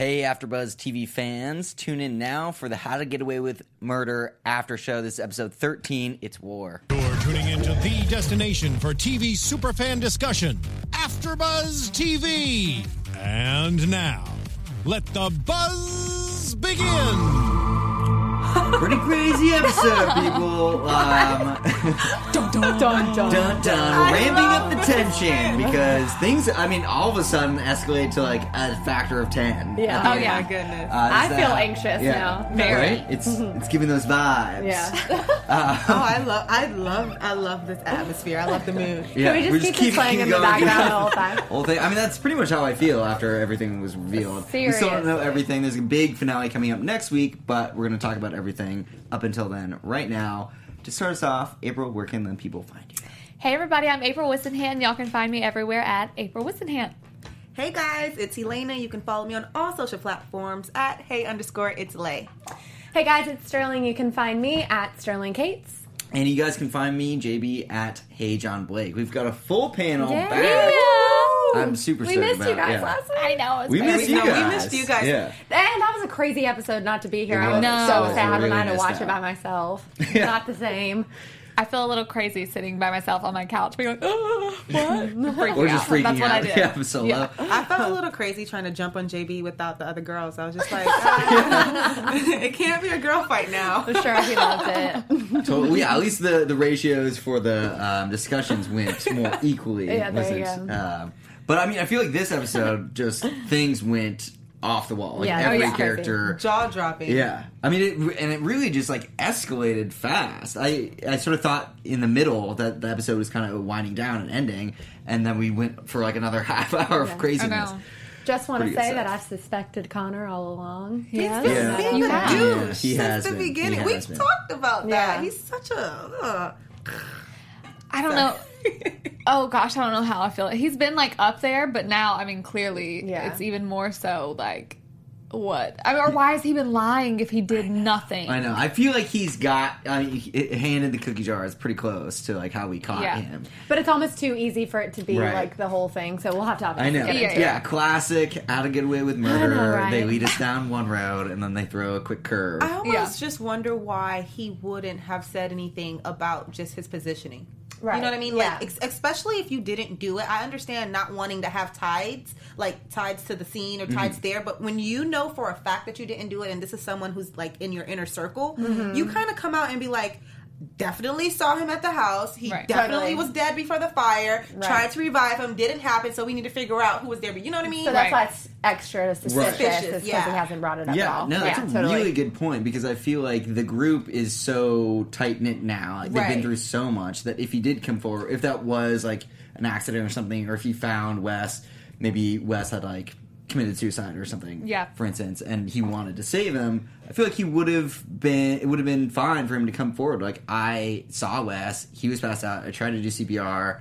Hey, AfterBuzz TV fans, tune in now for the How to Get Away with Murder after show. This is episode 13. It's War. You're tuning into the destination for TV superfan discussion, AfterBuzz TV. And now, let the buzz begin. Pretty crazy episode, people. Um, Dun dun dun. dun dun, ramping up the tension because things. I mean, all of a sudden escalate to like a factor of ten. Yeah. Oh, end. yeah. goodness. Uh, I is feel anxious now. Very. Right? It's it's giving those vibes. Yeah. Oh, I love, I love, I love this atmosphere. I love the mood. Yeah, Can we we're just keep this playing in the going. background the whole time? Whole thing. I mean, that's pretty much how I feel after everything was revealed. We still don't know everything. There's a big finale coming up next week, but we're going to talk about everything up until then. Right now, to start us off, April, where can the people find you? Hey everybody, I'm April Whisenhant. Y'all can find me everywhere at April Whisenhant. Hey guys, it's Elayna. You can follow me on all social platforms at hey underscore it's lay. Hey guys, it's Sterling. You can find me at Sterling Cates. And you guys can find me, JB, at Hey John Blake. We've got a full panel Yeah. back. I'm super sad. We missed about you guys yeah. last week. I know. It's We crazy. missed you know, we missed you guys. Yeah. And that was a crazy episode not to be here. I was was. so sad Really when I had to watch out. it by myself. Yeah. Not the same. I feel a little crazy sitting by myself on my couch, being like, oh, what? freaking Or just out. freaking That's what. I did. Yeah, solo. Yeah. I felt a little crazy trying to jump on JB without the other girls. I was just like, ah, it can't be a girl fight now. I'm sure he loved it. Totally. Yeah, at least the, the ratios for the um, discussions went more equally. Yeah, there you go. Um, but I mean, I feel like this episode just things went off the wall. Like Yeah, every oh, yeah. character. Jaw dropping. Yeah, I mean, it, and it really just like escalated fast. I I sort of thought in the middle that the episode was kind of winding down and ending, and then we went for like another half hour of Yeah. I craziness. know. Just want to Pretty good say that. I've suspected Connor all along. He's Yeah. been Yeah. being You a douche Yeah, he since has the been. He beginning. has We've been. talked about that. Yeah. He's such a. Uh, I don't know. Oh gosh, I don't know how I feel. He's been like up there, but now, I mean, clearly, Yeah. it's even more so. Like, what? I mean, or why has he been lying if he did nothing? I know. I feel like he's got I mean, hand in the cookie jar is pretty close to like how we caught Yeah. him. But it's almost too easy for it to be Right. like the whole thing. So we'll have to I know. get Yeah, into it. classic. How to get away with murder. know, right? They lead us down one road and then they throw a quick curve. I almost Yeah. just wonder why he wouldn't have said anything about just his positioning. Right. You know what I mean? Yeah. Like, ex- especially if you didn't do it. I understand not wanting to have tides, like tides to the scene or tides mhm. there. But when you know for a fact that you didn't do it, and this is someone who's like in your inner circle, mm-hmm. you kind of come out and be like. Definitely saw him at the house. He Right. definitely Totally. was dead before the fire. Right. Tried to revive him, didn't happen. So we need to figure out who was there. But you know what I mean? So that's Right. why it's extra suspicious. Suspicious, is because yeah. he hasn't brought it up at Yeah, all. no, that's yeah, a totally. really good point because I feel like the group is so tight knit now. Like they've been through so much that if he did come forward, if that was like an accident or something, or if he found Wes, maybe Wes had like committed suicide or something. Yeah. For instance, and he wanted to save him, I feel like he would have been. It would have been fine for him to come forward. Like I saw Wes, he was passed out. I tried to do CPR.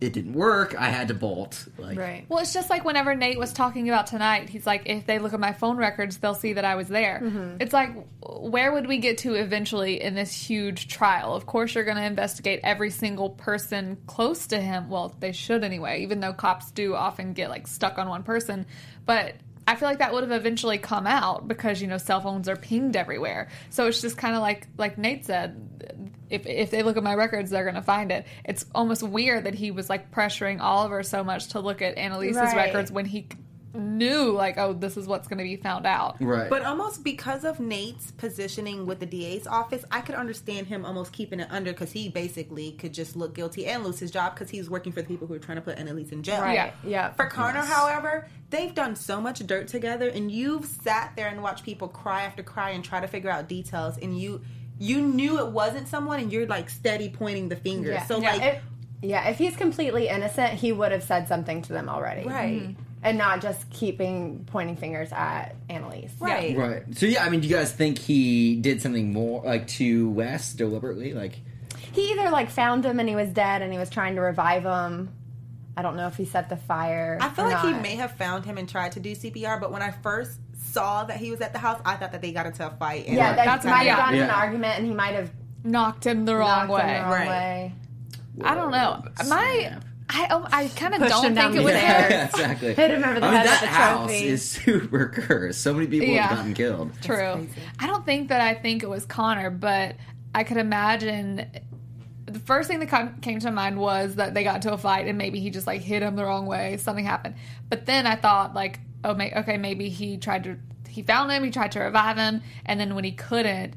It didn't work. I had to bolt. Like, Right. Well, it's just like whenever Nate was talking about tonight, he's like, if they look at my phone records, they'll see that I was there. Mm-hmm. It's like, where would we get to eventually in this huge trial? Of course, you're going to investigate every single person close to him. Well, they should anyway, even though cops do often get like stuck on one person. But I feel like that would have eventually come out because you know cell phones are pinged everywhere. So it's just kind of like like Nate said, if if they look at my records, they're gonna find it. It's almost weird that he was like pressuring Oliver so much to look at Annalise's Right. records when he knew like, oh, this is what's gonna be found out. Right. But almost because of Nate's positioning with the DA's office, I could understand him almost keeping it under because he basically could just look guilty and lose his job because he's working for the people who are trying to put Annalise in jail. Right. Yeah. Yeah. For Connor, however, they've done so much dirt together, and you've sat there and watched people cry after cry and try to figure out details, and you you knew it wasn't someone, and you're like steady pointing the finger. Yeah. So Yeah. like, If, yeah, if he's completely innocent, he would have said something to them already. right, mm-hmm. And not just keeping pointing fingers at Annalise. right, Right. So yeah, I mean, do you guys think he did something more like to Wes deliberately? Like, He either like found him and he was dead and he was trying to revive him. I don't know if he set the fire. I feel or like he may have found him and tried to do CPR, but when I first saw that he was at the house, I thought that they got into a fight. And Yeah, that That's might have gotten in an argument and he might have Knocked him the wrong way. the wrong Right. way. I don't know. My I oh, I kind of don't think it the was stairs. Yeah, exactly. Hit him over the I mean, head that with the house trophy. is super cursed. So many people Yeah. have gotten killed. True. I don't think that I think it was Connor, but I could imagine. The first thing that came to mind was that they got into a fight and maybe he just like hit him the wrong way. Something happened. But then I thought like, oh, may- okay, maybe he tried to. He found him. He tried to revive him, and then when he couldn't,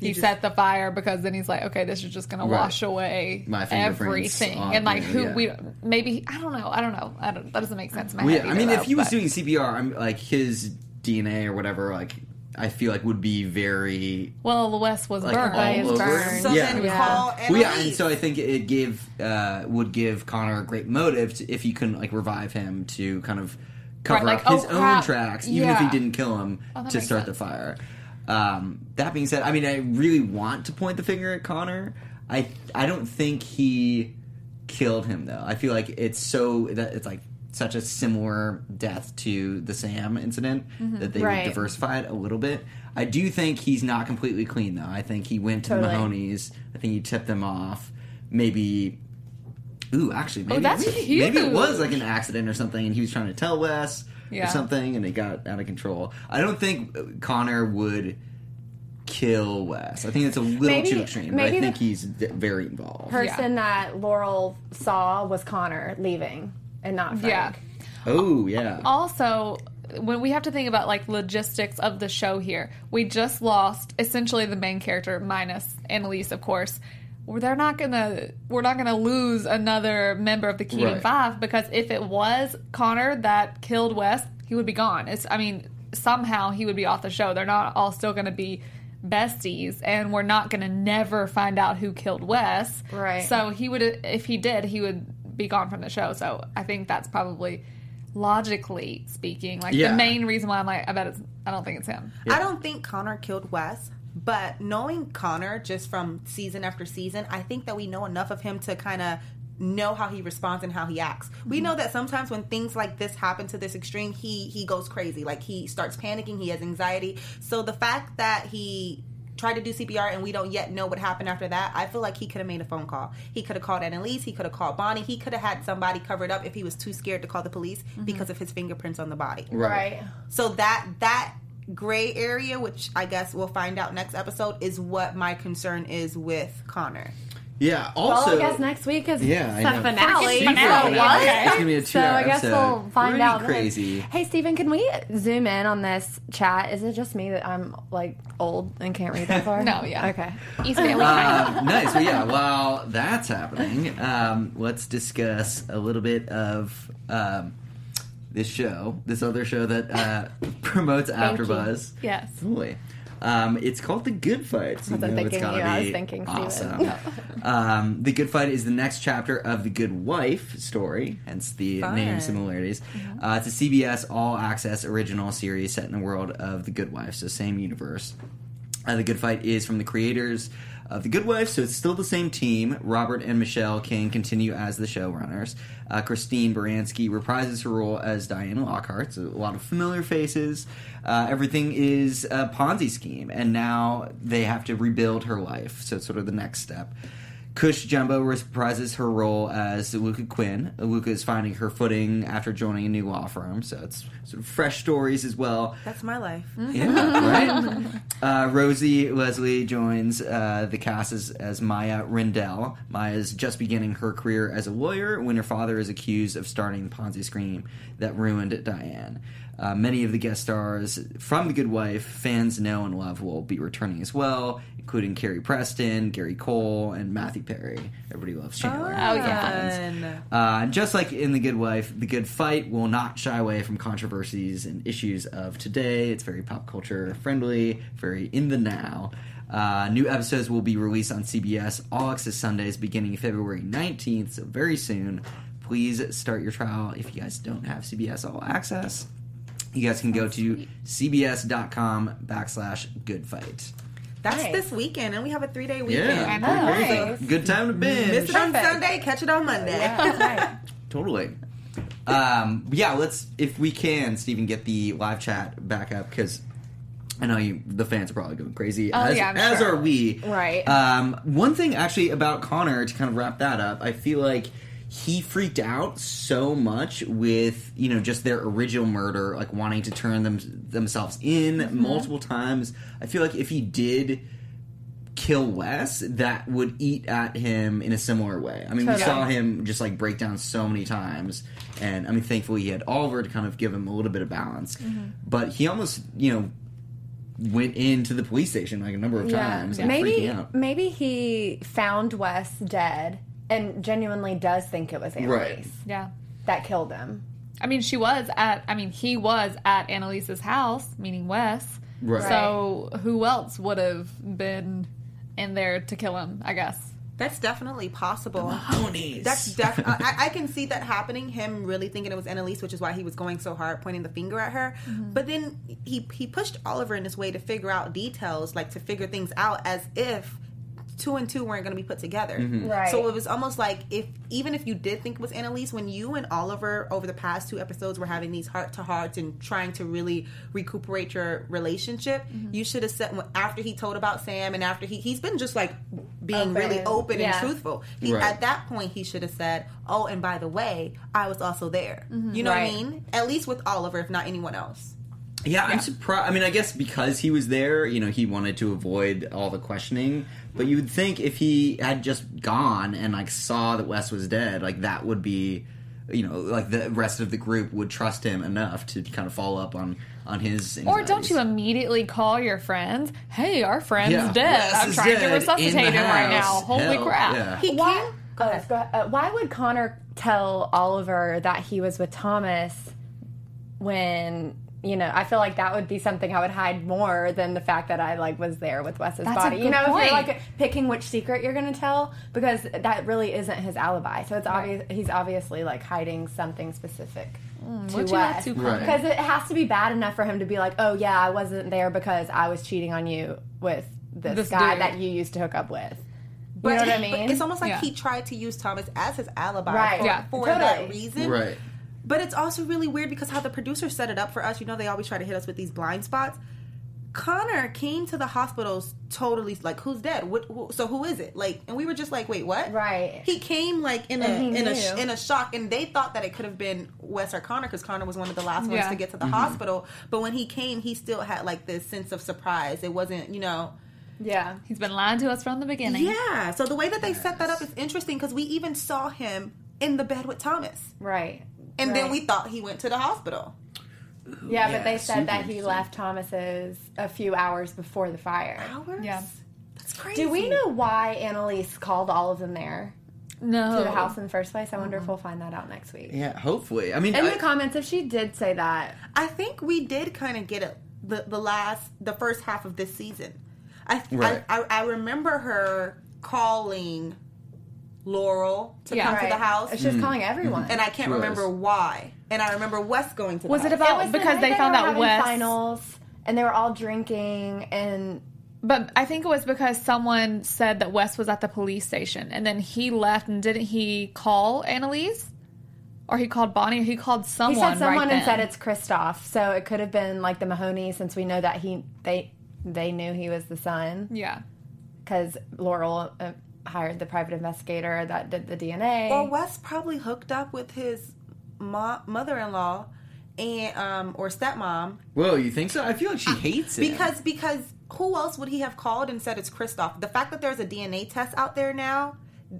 he, just- set the fire because then he's like, okay, this is just gonna Right. wash away My everything. on And like, you, who yeah. we maybe I don't know. I don't know. I don't. That doesn't make sense in my Well, head. yeah, I either, mean, if though, he was but- doing CPR, I'm like his DNA or whatever, like I feel like would be very well, Wes was like burned. all was over. burned. So yeah. then Yeah. call Well, yeah, and so I think it give uh, would give Connor a great motive to, if he couldn't like revive him to kind of cover Right, up his oh, own tracks, even if he didn't kill him Oh, to start the fire. Um, that being said, I mean, I really want to point the finger at Connor. I I don't think he killed him though. I feel like it's so that it's like such a similar death to the Sam incident Mm-hmm. that they Right. diversified a little bit. I do think he's not completely clean though. I think he went to Totally. the Mahoney's. I think he tipped them off. Maybe. Ooh, actually, maybe Oh, that's maybe, maybe it was like an accident or something, and he was trying to tell Wes Yeah. or something, and it got out of control. I don't think uh, Connor would kill Wes. I think it's a little Maybe- too extreme, but I maybe think he's d- very involved. person that Laurel saw was Connor leaving and not Frank. Yeah. oh yeah. also when we have to think about like logistics of the show here we just lost essentially the main character minus annalise of course Well, they're not gonna we're not gonna lose another member of the keating Right. five because if it was connor that killed wes he would be gone. It's i mean somehow he would be off the show. They're not all still gonna be besties and we're not gonna never find out who killed wes Right. so he would if he did he would be gone from the show. So i think that's probably logically speaking like Yeah. the main reason why i'm like i bet it's i don't think it's him. I don't think Connor killed Wes, but knowing Connor just from season after season, I think that we know enough of him to kind of know how he responds and how he acts. We Mm-hmm. know that sometimes when things like this happen to this extreme, he he goes crazy. Like he starts panicking, he has anxiety. So the fact that he tried to do CPR and we don't yet know what happened after that, I feel like he could have made a phone call. He could have called Annalise, he could have called Bonnie, he could have had somebody covered up if he was too scared to call the police Mm-hmm. because of his fingerprints on the body. Right. So that that gray area, which I guess we'll find out next episode, is what my concern is with Connor. Yeah. Well, Also, I guess next week is Yeah, the know. finale. Freaking So finale. Okay. It's gonna be a two-hour I guess episode. we'll find Pretty out. then. Crazy. Hey, Stephen, can we zoom in on this chat? Is it just me that I'm like old and can't read that far? No, yeah. Okay. East Family Uh, nice. Well, yeah. While that's happening, um, let's discuss a little bit of um, this show, this other show that uh, promotes AfterBuzz. yes Boy. Um, it's called The Good Fight. So you know it's thinking gotta you, I was be thinking awesome. um, the Good Fight is the next chapter of the Good Wife story, hence the Fun. name similarities. Uh, it's a CBS All Access original series set in the world of The Good Wife, so same universe. Uh, the Good Fight is from the creators of The Good Wife, so it's still the same team. Robert and Michelle King continue as the showrunners. Uh, Christine Baranski reprises her role as Diana Lockhart, so a lot of familiar faces. Uh, everything is a Ponzi scheme, and now they have to rebuild her life, so it's sort of the next step. Cush Jumbo reprises her role as Luca Quinn. Luca is finding her footing after joining a new law firm, so it's sort of fresh stories as well. That's my life. Yeah, right. uh, Rosie Leslie joins uh, the cast as, as Maia Rindell. Maia's just beginning her career as a lawyer when her father is accused of starting the Ponzi scheme that ruined Diane. Uh, many of the guest stars from The Good Wife fans know and love will be returning as well, including Carrie Preston, Gary Cole, and Matthew Perry. Everybody loves Chandler. Oh, yeah. Uh, and just like in The Good Wife, The Good Fight will not shy away from controversies and issues of today. It's very pop culture friendly, very in the now. Uh, new episodes will be released on CBS All Access Sundays beginning February 19th, so very soon. Please start your trial if you guys don't have CBS All Access. You guys can go to cbs.com backslash good fight. That's Nice. this weekend, and we have a three day weekend. Yeah, I pretty. Nice. Good time to binge. Miss it on Sunday, catch it on Monday. That's right. Totally. Um, yeah, let's if we can, Stephen, get the live chat back up because I know you, the fans are probably going crazy. Oh, as, yeah, I'm as sure. are we. Right. Um, one thing actually about Connor to kind of wrap that up, I feel like he freaked out so much with you know just their original murder, like wanting to turn them themselves in Mm-hmm. multiple times. I feel like if he did kill Wes, that would eat at him in a similar way. I mean, we saw him just like break down so many times, and I mean, thankfully he had Oliver to kind of give him a little bit of balance. Mm-hmm. But he almost, you know, went into the police station like a number of times, and maybe out. maybe he found Wes dead and genuinely does think it was Annalise Right. Yeah. that killed him. I mean, she was at. I mean, he was at Annalise's house, meaning Wes. Right. So who else would have been in there to kill him? I guess. That's definitely possible. Ponies. That's def- I, I can see that happening. Him really thinking it was Annalise, which is why he was going so hard, pointing the finger at her. Mm-hmm. But then he he pushed Oliver in this way to figure out details, like to figure things out, as if two and two weren't going to be put together. Right. So it was almost like if even if you did think it was Annalise, when you and Oliver over the past two episodes were having these heart to hearts and trying to really recuperate your relationship, Mm-hmm. you should have said after he told about Sam and after he he's been just like being really Open. open Yeah. and truthful. He, Right. At that point, he should have said, "Oh, and by the way, I was also there." You know Right. what I mean? At least with Oliver, if not anyone else. Yeah, I'm surprised. I mean, I guess because he was there, you know, he wanted to avoid all the questioning. But you would think if he had just gone and like saw that Wes was dead, like that would be, you know, like the rest of the group would trust him enough to kind of follow up on on his. Or don't you immediately call your friends? Hey, our friend's Yeah, dead. Wes I'm is trying dead to resuscitate him right now. Holy Hell, crap! yeah. He why? came. Go ahead. go ahead. Uh, why would Connor tell Oliver that he was with Thomas when you know? I feel like that would be something I would hide more than the fact that I like was there with Wes's That's a body. You good know, if you're like picking which secret you're going to tell because that really isn't his alibi. So it's obvious he's obviously like hiding something specific. Hmm, to what you up Wes. to, Right. Because it has to be bad enough for him to be like, "Oh yeah, I wasn't there because I was cheating on you with this, This guy dude. that you used to hook up with." But, you know what I but mean? it's almost like Yeah. he tried to use Thomas as his alibi Right. for, Yeah, for totally. that reason. Right. But it's also really weird because how the producer set it up for us, you know, they always try to hit us with these blind spots. Connor came to the hospitals totally like, who's dead? What, who, so who is it? Like, and we were just like, wait, what? Right. He came like in a And he in a in a shock, and they thought that it could have been Wes or Connor because Connor was one of the last ones Yeah. to get to the Mm-hmm. hospital. But when he came, he still had like this sense of surprise. It wasn't, you know. yeah. He's been lying to us from the beginning. Yeah. So the way that they set that up is interesting because we even saw him in the bed with Thomas, Right. And then we thought he went to the hospital. Yeah, Yeah, but they said that he left Thomas's a few hours before the fire. Hours? Yeah. That's crazy. Do we know why Annalise called all of them there No. to the house in the first place? I wonder if we'll find that out next week. Yeah, hopefully. I mean, In I- the comments, if she did say that, I think we did kind of get it the the last the first half of this season. I Right. I, I, I remember her calling Laurel to Yeah. come to the house, It's just calling everyone. and I can't She was. remember why. And I remember Wes going to. Was the it about- It was the because night they that found out having Wes- finals, and they were all drinking, and But I think it was because someone said that Wes was at the police station and then he left and didn't he call Annalise? Or he called Bonnie or he called someone. he said someone right and then. said it's Christophe. So it could have been like the Mahoney, since we know that he they they knew he was the son Yeah. because Laurel uh, hired the private investigator that did the DNA. Well, Wes probably hooked up with his mo- mother-in-law and um or stepmom Well, you think so? I feel like she hates it because because who else would he have called and said it's Christophe? The fact that there's a DNA test out there now,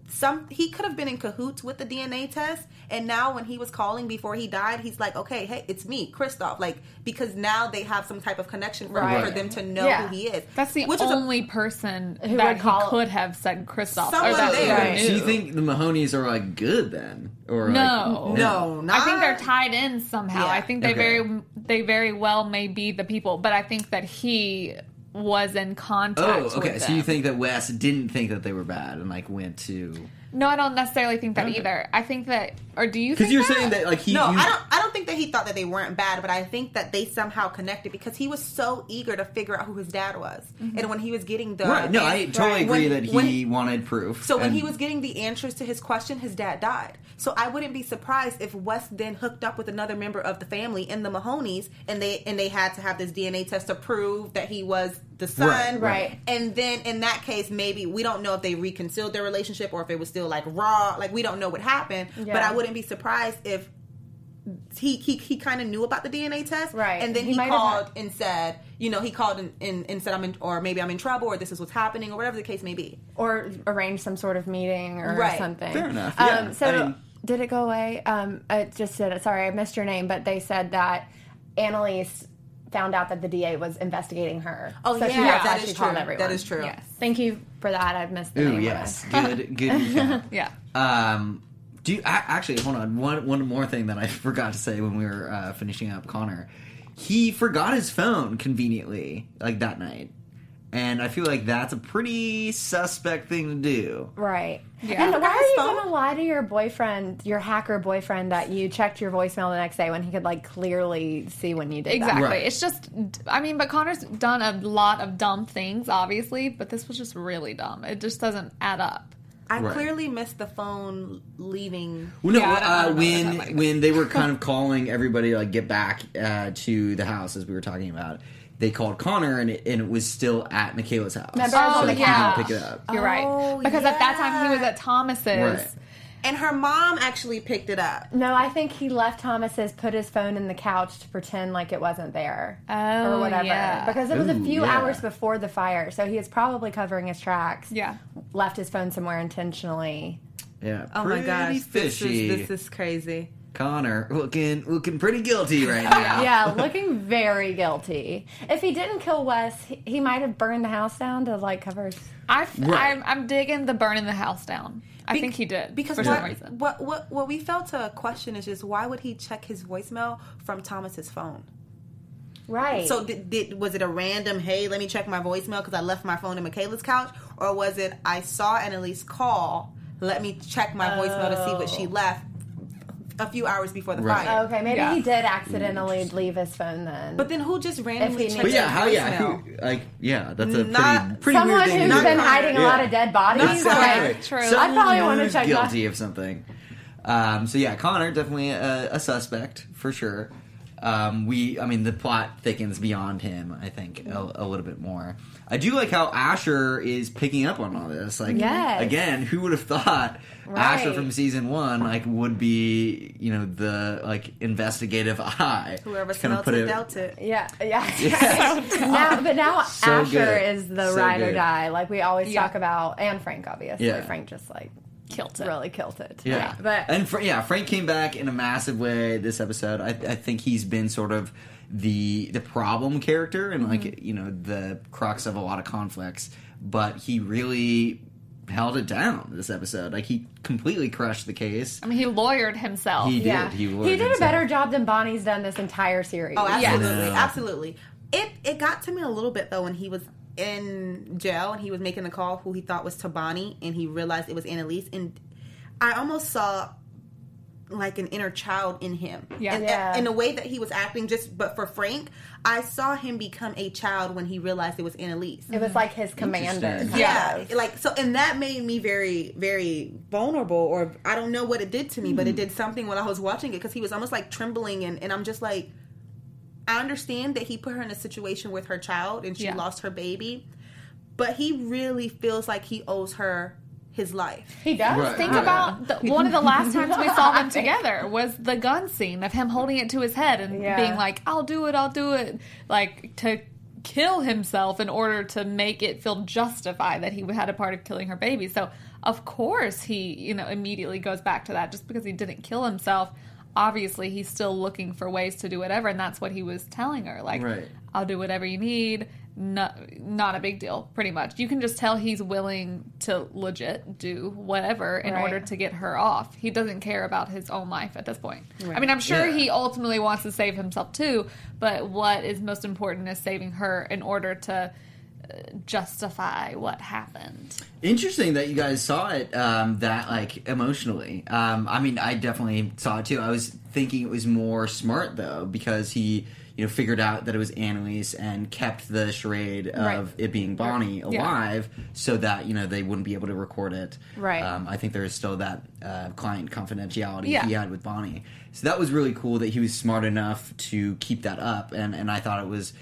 some he could have been in cahoots with the DNA test, and now when he was calling before he died, he's like, okay, hey, it's me, Christophe, like because now they have some type of connection for, Right. for them to know Yeah. who he is. That's the Which is a- only person Who that call- he could have said Christophe. Or that there. we Right. knew. So you think the Mahonies are like good then, or No. like, no, not I think they're tied in somehow. Yeah. I think they Okay. very they very well may be the people, but I think that he was in contact. Oh, okay. So you think that Wes didn't think that they were bad and like went to No, I don't necessarily think that Okay. either. I think that Or do you? Because you're that? saying that like he. No, you- I don't. I don't think that he thought that they weren't bad, but I think that they somehow connected because he was so eager to figure out who his dad was, mm-hmm. and when he was getting the Right. No, I totally Right. agree When- that when- he wanted proof. So when he was getting the answers to his question, his dad died. So I wouldn't be surprised if Wes then hooked up with another member of the family in the Mahonies, and they and they had to have this DNA test to prove that he was the son. Right, right. And then in that case, maybe we don't know if they reconciled their relationship or if it was still like raw. Like we don't know what happened. But I I wouldn't be surprised if he he, he kind of knew about the DNA test, Right. And then He he, might have called and said, you know, he called and, and, and said, I'm in, or maybe I'm in trouble, or this is what's happening, or whatever the case may be. or arrange some sort of meeting or Right. something. Fair enough, yeah. Um, so I mean- did it go away? Um, it just said, Sorry, I missed your name, but they said that Annalise found out that the DA was investigating her. Oh, so she, yeah, that's that why is she called true. everyone. That is true. Yes. Thank you for that. I've missed the Ooh, yes, good, good recap. Yeah. Um, do you a- actually hold on? One one more thing that I forgot to say when we were uh, finishing up Connor. He forgot his phone conveniently, like that night, and I feel like that's a pretty suspect thing to do. Right. Yeah. And why are you going to lie to your boyfriend, your hacker boyfriend, that you checked your voicemail the next day when he could like clearly see when you did Exactly. that? Right. It's just, I mean, but Connor's done a lot of dumb things, obviously, but this was just really dumb. It just doesn't add up. I Right. clearly missed the phone leaving. Well, no, Yeah, I don't- I uh, don't know what that when might when they were kind of calling everybody to, like get back uh, to the house as we were talking about, they called Connor and it, and it was still at Michaela's house. Remember, I was so on the he didn't couch. pick it up. You're Oh, right. Because at that time he was at Thomas's. Right. And her mom actually picked it up. No, I think he left Thomas's, put his phone in the couch to pretend like it wasn't there. Oh, or whatever. yeah. Because it was a few yeah. hours before the fire, so he was probably covering his tracks. Yeah. Left his phone somewhere intentionally. Yeah, Oh my pretty gosh, this fishy. is, this is crazy. Connor looking looking pretty guilty right now. Yeah, looking very guilty. If he didn't kill Wes, he, he might have burned the house down to like cover his. I, Right. I'm, I'm digging the burning the house down. I Be- think he did. Because for what, some reason. what what what we felt to question is just why would he check his voicemail from Thomas's phone? Right. So did, did was it a random hey let me check my voicemail because I left my phone in Michaela's couch or was it I saw Annalise call let me check my oh. voicemail to see what she left a few hours before the Right. fire. okay, maybe Yeah. he did accidentally leave his phone then. But then who just randomly If he checked But his yeah, how yeah, voicemail? who, like yeah, that's a Not- pretty pretty Someone weird thing. who's to been Not hiding a lot of dead bodies. Exactly. like, True. Someone I'd probably wanna check guilty of something. Um, so yeah, Connor definitely a, a suspect for sure. Um, we, I mean, the plot thickens beyond him. I think a, a little bit more. I do like how Asher is picking up on all this. Like, Yes. again, who would have thought Right. Asher from season one like would be, you know, the like investigative eye. Whoever Just kinda smelt put it dealt it. Yeah, yeah. now, but now So Asher good. is the So ride or die. Like we always Yeah. talk about, and Frank obviously. Yeah. Frank just like Killed it. really killed it. Yeah, but and Fra- yeah, Frank came back in a massive way this episode. I, I think he's been sort of the the problem character and like Mm-hmm. you know the crux of a lot of conflicts, but he really held it down this episode. Like he completely crushed the case. I mean, he lawyered himself. He did. yeah, He, he, would did a better job than Bonnie's done this entire series. Oh, absolutely, Yeah. absolutely. It it got to me a little bit though when he was in jail and he was making the call who he thought was Tabani and he realized it was Annalise and I almost saw like an inner child in him. Yeah. And, Yeah. and the way that he was acting just but for Frank, I saw him become a child when he realized it was Annalise. It was like his commander. Yeah, of. like so, and that made me very, very vulnerable. Or I don't know what it did to me, but Hmm. it did something when I was watching it because he was almost like trembling, and, and I'm just like, I understand that he put her in a situation with her child and she Yeah. lost her baby, but he really feels like he owes her his life. He does. Right. Think Right. about the, one of the last times we saw them together was the gun scene of him holding it to his head and Yeah. being like, "I'll do it, I'll do it," like to kill himself in order to make it feel justified that he had a part of killing her baby. So of course he, you know, immediately goes back to that just because he didn't kill himself. Obviously, he's still looking for ways to do whatever, and that's what he was telling her. Like, Right. I'll do whatever you need. Not, not a big deal, pretty much. You can just tell he's willing to legit do whatever in Right. order to get her off. He doesn't care about his own life at this point. I mean, I'm sure Yeah. he ultimately wants to save himself too, but what is most important is saving her in order to justify what happened. Interesting that you guys saw it um, that like emotionally. Um, I mean, I definitely saw it too. I was thinking it was more smart though because he you know figured out that it was Annalise and kept the charade of Right. it being Bonnie alive so that you know they wouldn't be able to record it. Right. Um, I think there is still that uh, client confidentiality Yeah. he had with Bonnie. So that was really cool that he was smart enough to keep that up, and and I thought it was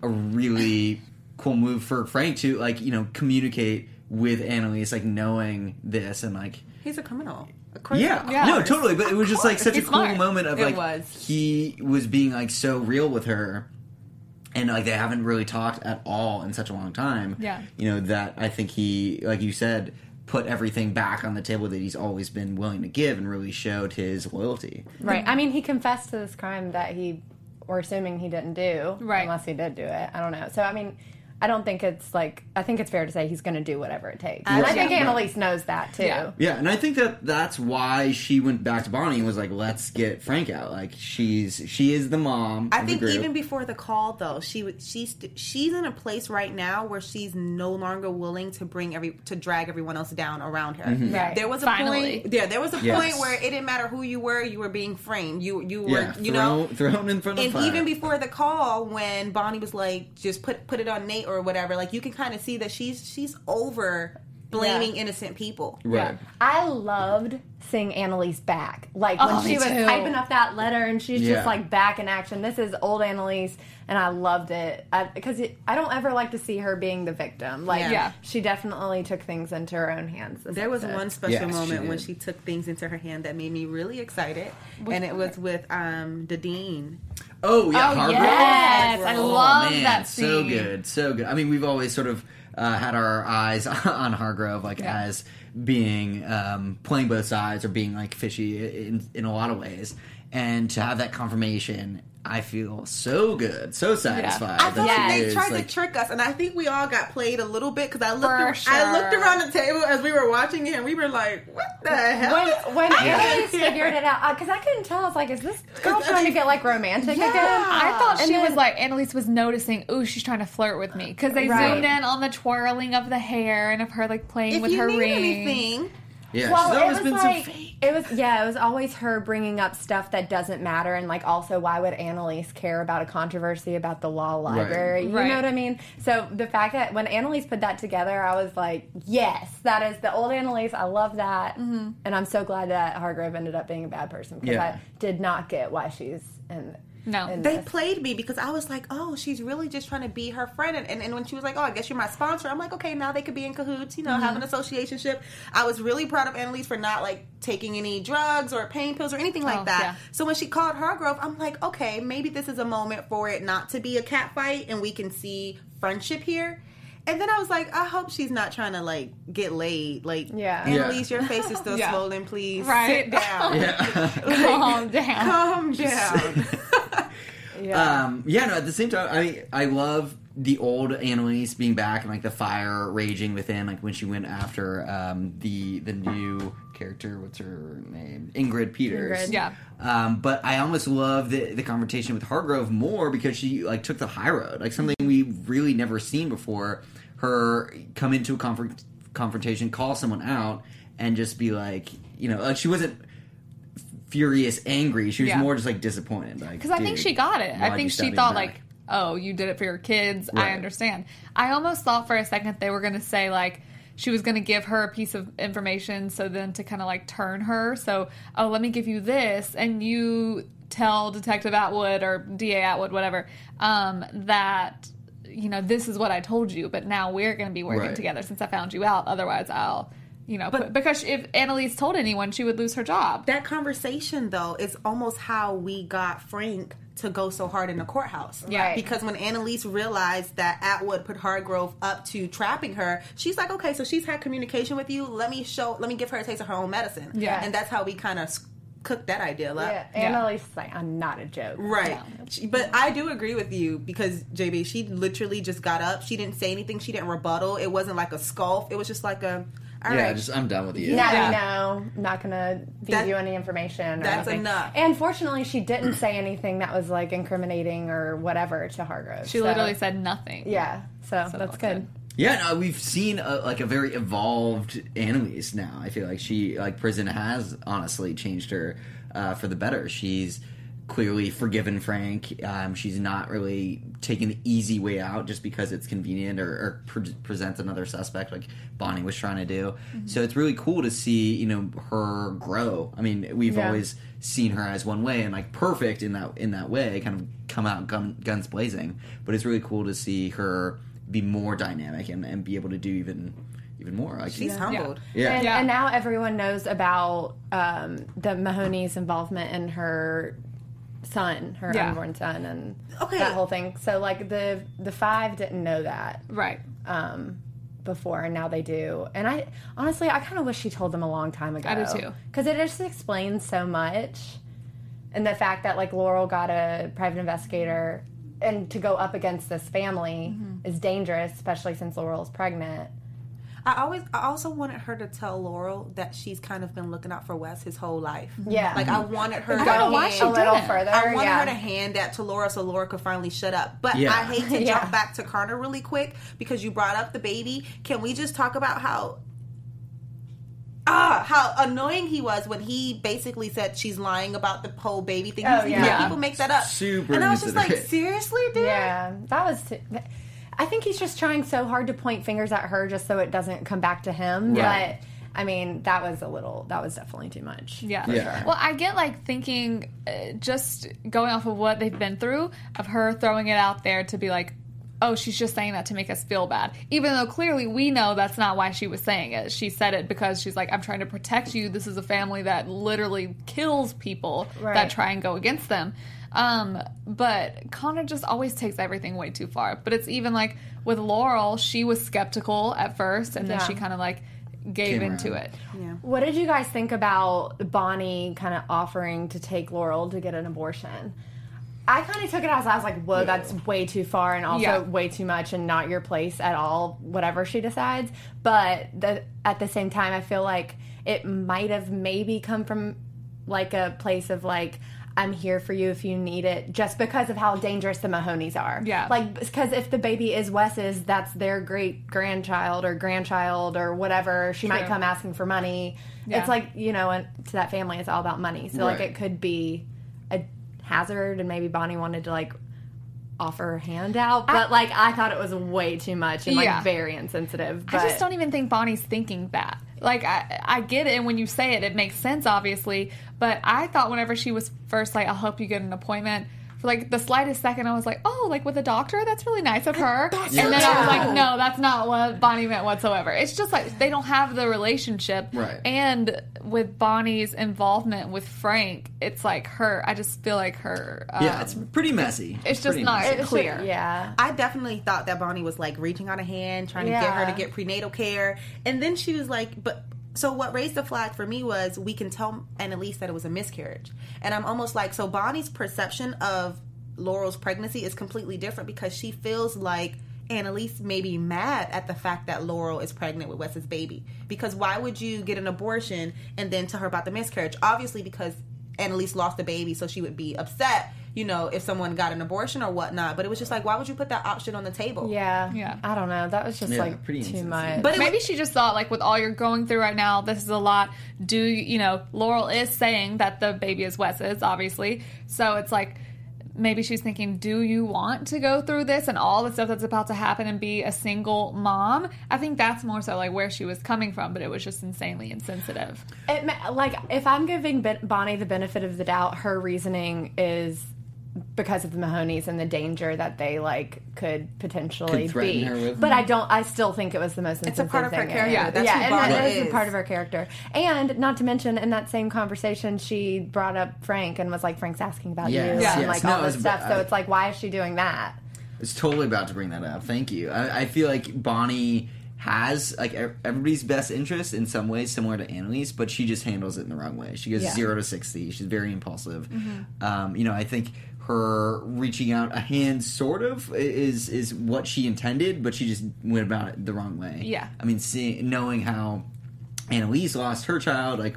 a really cool move for Frank to like you know communicate with Annalise, like knowing this and like He's a criminal. A course- yeah, Yeah. no, totally. But it was just like such a cool smart. moment of It like was. he was being like so real with her. And like they haven't really talked at all in such a long time. Yeah. You know, that I think he like you said, put everything back on the table that he's always been willing to give and really showed his loyalty. Right. I mean, he confessed to this crime that he, we're assuming he didn't do. Right. Unless he did do it. I don't know. So, I mean, I don't think it's like, I think it's fair to say he's going to do whatever it takes. And I think Yeah. Annalise knows that too. Yeah. Yeah, and I think that that's why she went back to Bonnie and was like, "Let's get Frank out." Like she's she is the mom. I of the think group. even before the call, though, she she's she's in a place right now where she's no longer willing to bring every to drag everyone else down around her. Mm-hmm. Right. There was a Finally. point. Yeah, there was a Yes. point where it didn't matter who you were. You were being framed. You you were yeah, you thrown, know. thrown in front of And fire. even before the call, when Bonnie was like, "Just put put it on Nate" or whatever, like you can kind of see that she's she's over blaming Yeah. innocent people. right. I loved seeing Annalise back. Like when Oh, she was too. typing up that letter and she's Yeah. just like back in action. This is old Annalise, and I loved it because I don't ever like to see her being the victim. Like, Yeah. Yeah. she definitely took things into her own hands. There was one special Yes, she moment when she took things into her hand that made me really excited, and it was with um the dean. Oh yeah, Oh, Hargrove. yes. I Oh, love man, that So good, so good. I mean, we've always sort of uh, had our eyes on Hargrove, like Yeah. as being um, playing both sides or being like fishy in in a lot of ways, and to have that confirmation. I feel so good, so satisfied. I feel like they is, tried like, to trick us, and I think we all got played a little bit because I looked. For ar- I looked around the table as we were watching it, and we were like, "What the hell?" when, when Annalise figured it out, uh, because I couldn't tell. I was like, "Is this girl trying to get like romantic Yeah. again?" I thought And she then- was like Annalise was noticing. Ooh, she's trying to flirt with me because they Right. zoomed in on the twirling of the hair and of her like playing if with you her need ring. anything, yeah, Well, she's it always was been like so fake. it was yeah, it was always her bringing up stuff that doesn't matter, and like also why would Annalise care about a controversy about the law library? You Right. know what I mean? So the fact that when Annalise put that together, I was like, yes, that is the old Annalise. I love that, mm-hmm. and I'm so glad that Hargrove ended up being a bad person because Yeah. I did not get why she's in. No. in they this. played me because I was like, "Oh, she's really just trying to be her friend." And, and, and when she was like, "Oh, I guess you're my sponsor," I'm like, "Okay, now they could be in cahoots, you know, have Mm-hmm. an associationship." I was really proud of Annalise for not like taking any drugs or pain pills or anything like Oh, that. yeah. So when she called her Hargrove, I'm like, "Okay, maybe this is a moment for it not to be a cat fight, and we can see friendship here." And then I was like, I hope she's not trying to like get laid. Like, Yeah. Annalise, your face is still Yeah. swollen. Please, Right. sit down. Yeah. Calm down. Calm down. Yeah. Um, yeah, no. At the same time, I mean, I love the old Annalise being back and like the fire raging within, like when she went after um, the the new character. What's her name? Ingrid Peters. Ingrid. Yeah. Um, but I almost love the the confrontation with Hargrove more because she like took the high road, like something we really never seen before. Her come into a confront confrontation, call someone out, and just be like, you know, like she wasn't furious, angry. She was Yeah. more just like disappointed. Like, Because I think she got it. I think she thought back? like, oh, you did it for your kids. I understand. I almost thought for a second they were going to say like she was going to give her a piece of information, so then to kind of like turn her. So, oh, let me give you this, and you tell Detective Atwood or DA Atwood, whatever, um, that you know this is what I told you, but now we're going to be working Right. together since I found you out. Otherwise, I'll. You know, But- because if Annalise told anyone, she would lose her job. that conversation though is almost how we got Frank to go so hard in the courthouse. Yeah. Because when Annalise realized that Atwood put Hargrove up to trapping her, she's like, okay, so she's had communication with you. Let me show, let me give her a taste of her own medicine. Yeah. And that's how we kind of cooked that idea up. yeah. Annalise is like, I'm not a joke. Right. Yeah. She- But I do agree with you because JB, she literally just got up. She didn't say anything. She didn't rebuttal. It wasn't like a scoff. It was just like a, All yeah, right. just I'm done with you. No, Yeah. no, not gonna feed That- you any information. Or that's anything. enough. And fortunately, she didn't say anything that was like incriminating or whatever to Hargrove. She so- literally said nothing. "Yeah." So, So that's that's good. good. Yeah, no, we've seen a, like a very evolved Annalise now. I feel like she like prison has honestly changed her uh, for the better. She's clearly forgiven Frank. Um, she's not really taking the easy way out just because it's convenient or, or pre- presents another suspect like Bonnie was trying to do. So it's really cool to see you know her grow. I mean, we've Yeah. always seen her as one way and like perfect in that in that way, kind of come out gun, guns blazing. But it's really cool to see her be more dynamic and, and be able to do even even more. Like She's humbled. yeah. And, Yeah. and now everyone knows about um, the Mahoney's involvement in her son, her Yeah. unborn son, and Okay. that whole thing. So like the the five didn't know that Right. um, before, and now they do. And I honestly, I kind of wish she told them a long time ago. I do too. because it just explains so much, and the fact that like Laurel got a private investigator. And to go up against this family Mm-hmm. is dangerous, especially since Laurel's pregnant. I always, I also wanted her to tell Laurel that she's kind of been looking out for Wes his whole life. Yeah. like I wanted her. Go to know why hand- she a little didn't. further. I wanted yeah. her to hand that to Laura so Laura could finally shut up. But Yeah. I hate to Yeah. jump back to Carter really quick because you brought up the baby. Can we just talk about how ah how annoying he was when he basically said she's lying about the whole baby thing. Oh, He's- yeah. like, people make that up. Super and I was just like, inconsiderate. seriously, dude. Yeah, that was. T- I think he's just trying so hard to point fingers at her just so it doesn't come back to him. Right. But I mean, that was a little. That was definitely too much. Yeah. Yeah. Well, I get like thinking, uh, just going off of what they've been through, of her throwing it out there to be like, oh, she's just saying that to make us feel bad. Even though clearly we know that's not why she was saying it. She said it because she's like, I'm trying to protect you. This is a family that literally kills people Right. that try and go against them. Um, but Connor just always takes everything way too far. But it's even like with Laurel, she was skeptical at first and then she kind of like gave Came into around. it. What did you guys think about Bonnie kind of offering to take Laurel to get an abortion? I kind of took it as I was like, whoa, that's way too far and also Yeah. way too much and not your place at all, whatever she decides. But the, at the same time, I feel like it might have maybe come from like a place of like, I'm here for you if you need it, just because of how dangerous the Mahonies are. Yeah. Like, because if the baby is Wes's, that's their great grandchild or grandchild or whatever. She might come asking for money. Yeah. It's like, you know, and to that family, it's all about money. So, like, it could be a hazard, and maybe Bonnie wanted to, like, offer a handout. But, like, I thought it was way too much and, like, Yeah. very insensitive. But I just don't even think Bonnie's thinking that. Like I, I get it, and when you say it, it makes sense, obviously. But I thought whenever she was first like, "I'll help you get an appointment," for like the slightest second, I was like, "Oh, like with a doctor? That's really nice of her." and then I was like, "No, that's not what Bonnie meant whatsoever." It's just like they don't have the relationship, Right. And with Bonnie's involvement with Frank, it's like her. I just feel like her. Um, yeah, it's pretty messy. it's just not- messy. It's clear. yeah. I definitely thought that Bonnie was like reaching out a hand, trying to get her to get prenatal care. And then she was like, but so what raised the flag for me was we can tell Annalise that it was a miscarriage. And I'm almost like, so Bonnie's perception of Laurel's pregnancy is completely different because she feels like Annalise may be mad at the fact that Laurel is pregnant with Wes's baby. Because why would you get an abortion and then tell her about the miscarriage? Obviously, because Annalise lost the baby, so she would be upset, you know, if someone got an abortion or whatnot. But it was just like, why would you put that option on the table? Yeah. Yeah. I don't know. That was just, Yeah, like, pretty too insensitive. much. But it Maybe she just thought, like, with all you're going through right now, this is a lot. Do you know? Laurel is saying that the baby is Wes's, obviously. So it's like maybe she's thinking, do you want to go through this and all the stuff that's about to happen and be a single mom? I think that's more so like where she was coming from, but it was just insanely insensitive. It, like if I'm giving Ben- Bonnie the benefit of the doubt, her reasoning is because of the Mahonies and the danger that they like could potentially Could be. her with. But I don't. I still think it was the most. It's a part of her thing. character. Yeah, That's yeah, who and Bonnie that is a is. part of her character. And not to mention, in that same conversation, she brought up Frank and was like, "Frank's asking about Yes, you," yes. and like No, all it this stuff. ba- so it's like, why is she doing that? It's totally about to bring that up. Thank you. I, I feel like Bonnie has like everybody's best interest in some ways, similar to Annalise, but she just handles it in the wrong way. She goes Yeah. zero to sixty. She's very impulsive. Um, you know, I think her reaching out a hand, sort of, is is what she intended, but she just went about it the wrong way. Yeah. I mean, seeing knowing how Annalise lost her child, like,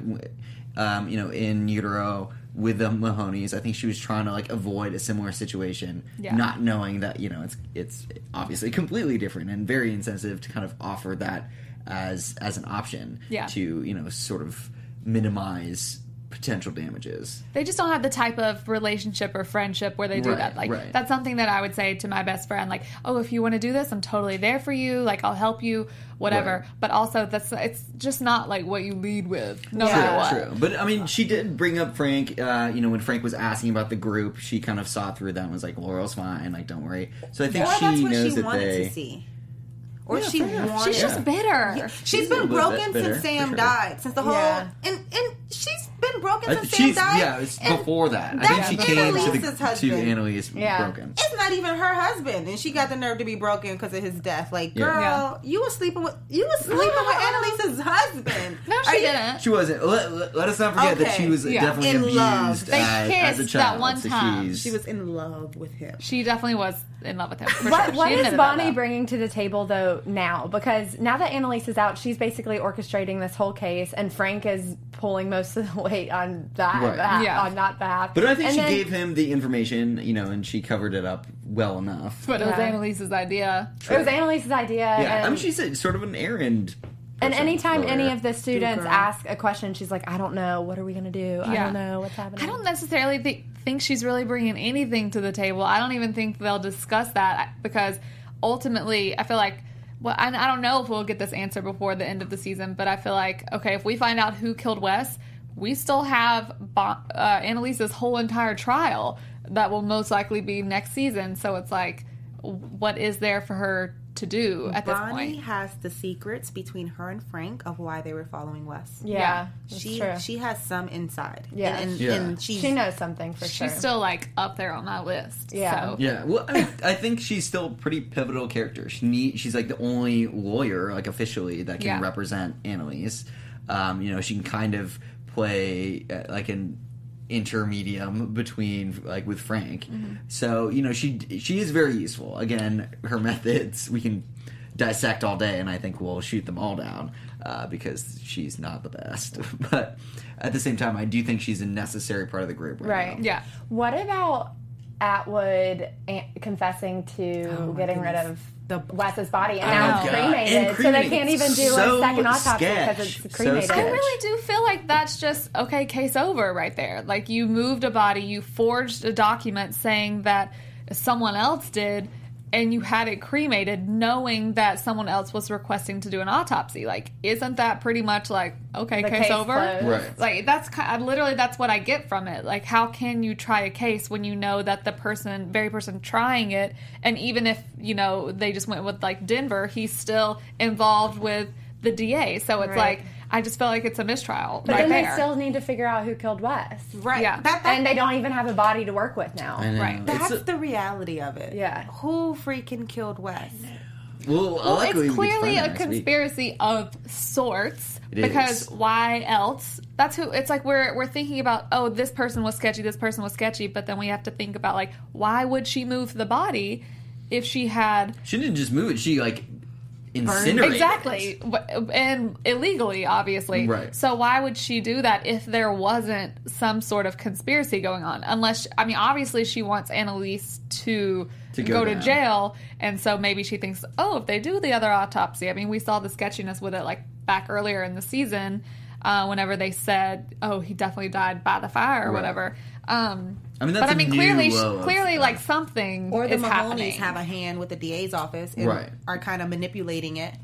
um, you know, in utero with the Mahonies. I think she was trying to like avoid a similar situation, Yeah. not knowing that you know it's it's obviously completely different and very insensitive to kind of offer that as as an option Yeah. to you know sort of minimize potential damages. They just don't have the type of relationship or friendship where they do Right, that. Like right. that's something that I would say to my best friend, like, "Oh, if you want to do this, I'm totally there for you. Like, I'll help you, whatever." Right. But also, that's it's just not like what you lead with, no Yeah. matter what. True, but I mean, she did bring up Frank. Uh, you know, when Frank was asking about the group, she kind of saw through that and was like, "Laurel's fine. Like, don't worry." So I think Or she that's what knows she that they. to see. Or Yeah, she fair wanted. She's just bitter. she's She's a been broken bitter, since for Sam sure. died. Since the whole Yeah. and and she's been broken I- since Sam she's died. yeah, it's before that. I that's think she came to Annalise's the to husband. Annalise Yeah. broken. It's not even her husband, and she got the nerve to be broken because of his death. Like, girl, Yeah. you was sleeping with you was sleeping with Annalise's husband. No, she you- didn't. She wasn't. Let, let- let us not forget that she was Yeah. definitely In abused love. They as, as a kissed child. that one so time. She was in love with him. She definitely was in love with him. For What, sure. what She is admitted that, Bonnie bringing to the table though now? Because now that Annalise is out, she's basically orchestrating this whole case, and Frank is pulling most of the weight on that Right. behalf, Yeah. on that behalf. But I think And she then- gave him the information, you know, and she covered it up well enough. But it was Yeah. Annalise's idea. It was Annalise's idea. yeah, and, I mean, she's a, sort of an errand. and anytime any of the students ask a question, she's like, "I don't know. What are we gonna do? I don't know what's happening." I don't necessarily thi- think she's really bringing anything to the table. I don't even think they'll discuss that because ultimately, I feel like. Well, I, I don't know if we'll get this answer before the end of the season, but I feel like okay, if we find out who killed Wes, we still have Bo- uh, Annalise's whole entire trial that will most likely be next season. So it's like, what is there for her to do at this Bonnie point? has the secrets between her and Frank of why they were following Wes. Yeah, Yeah. She true. she has some inside. Yeah. and, and, Yeah. and she knows something for sure. She's still like up there on my list. Yeah. So. Yeah, well, I, I think she's still a pretty pivotal character. She need, she's like the only lawyer, like officially, that can Yeah. represent Annalise. Um, you know, she can kind of play uh, like an intermedium between like with Frank. Mm-hmm. So you know, she she is very useful. Again, her methods we can dissect all day, and I think we'll shoot them all down uh, because she's not the best. but at the same time, I do think she's a necessary part of the group. Right. Right. now. Yeah. What about Atwood confessing to Oh my getting rid of The- Wes's body and Oh, now it's cremated, And so they can't even do So a second autopsy sketch. because it's cremated. sketch. I really do feel like that's just okay, case over right there. Like you moved a body, you forged a document saying that someone else did, and you had it cremated, knowing that someone else was requesting to do an autopsy. Like, isn't that pretty much like okay, The case, case over? closed. Right. Like that's kind literally that's what I get from it. Like, how can you try a case when you know that the person, very person trying it, and even if you know they just went with like Denver, he's still involved with the DA. So it's Right. like I just feel like it's a mistrial But right then there. they still need to figure out who killed Wes. right. Yeah. That, that, And they don't even have a body to work with now. Right. That's a- the reality of it. Yeah. Who freaking killed Wes? well, well, it's we clearly a out next week. conspiracy of sorts It because is. why else? That's who. It's like we're we're thinking about. Oh, this person was sketchy. This person was sketchy. But then we have to think about like why would she move the body if she had She didn't just move it; she like incinerated. exactly and illegally, obviously. Right. So why would she do that if there wasn't some sort of conspiracy going on? Unless I mean, obviously she wants Annalise to. To go go, to jail, and so maybe she thinks, oh, if they do the other autopsy, I mean, we saw the sketchiness with it like back earlier in the season, uh, whenever they said, oh, he definitely died by the fire or Right. whatever. Um, I mean, that's but I mean, new clearly, low clearly, like something Or the is Mahoneys happening. have a hand with the DA's office and Right. are kind of manipulating it.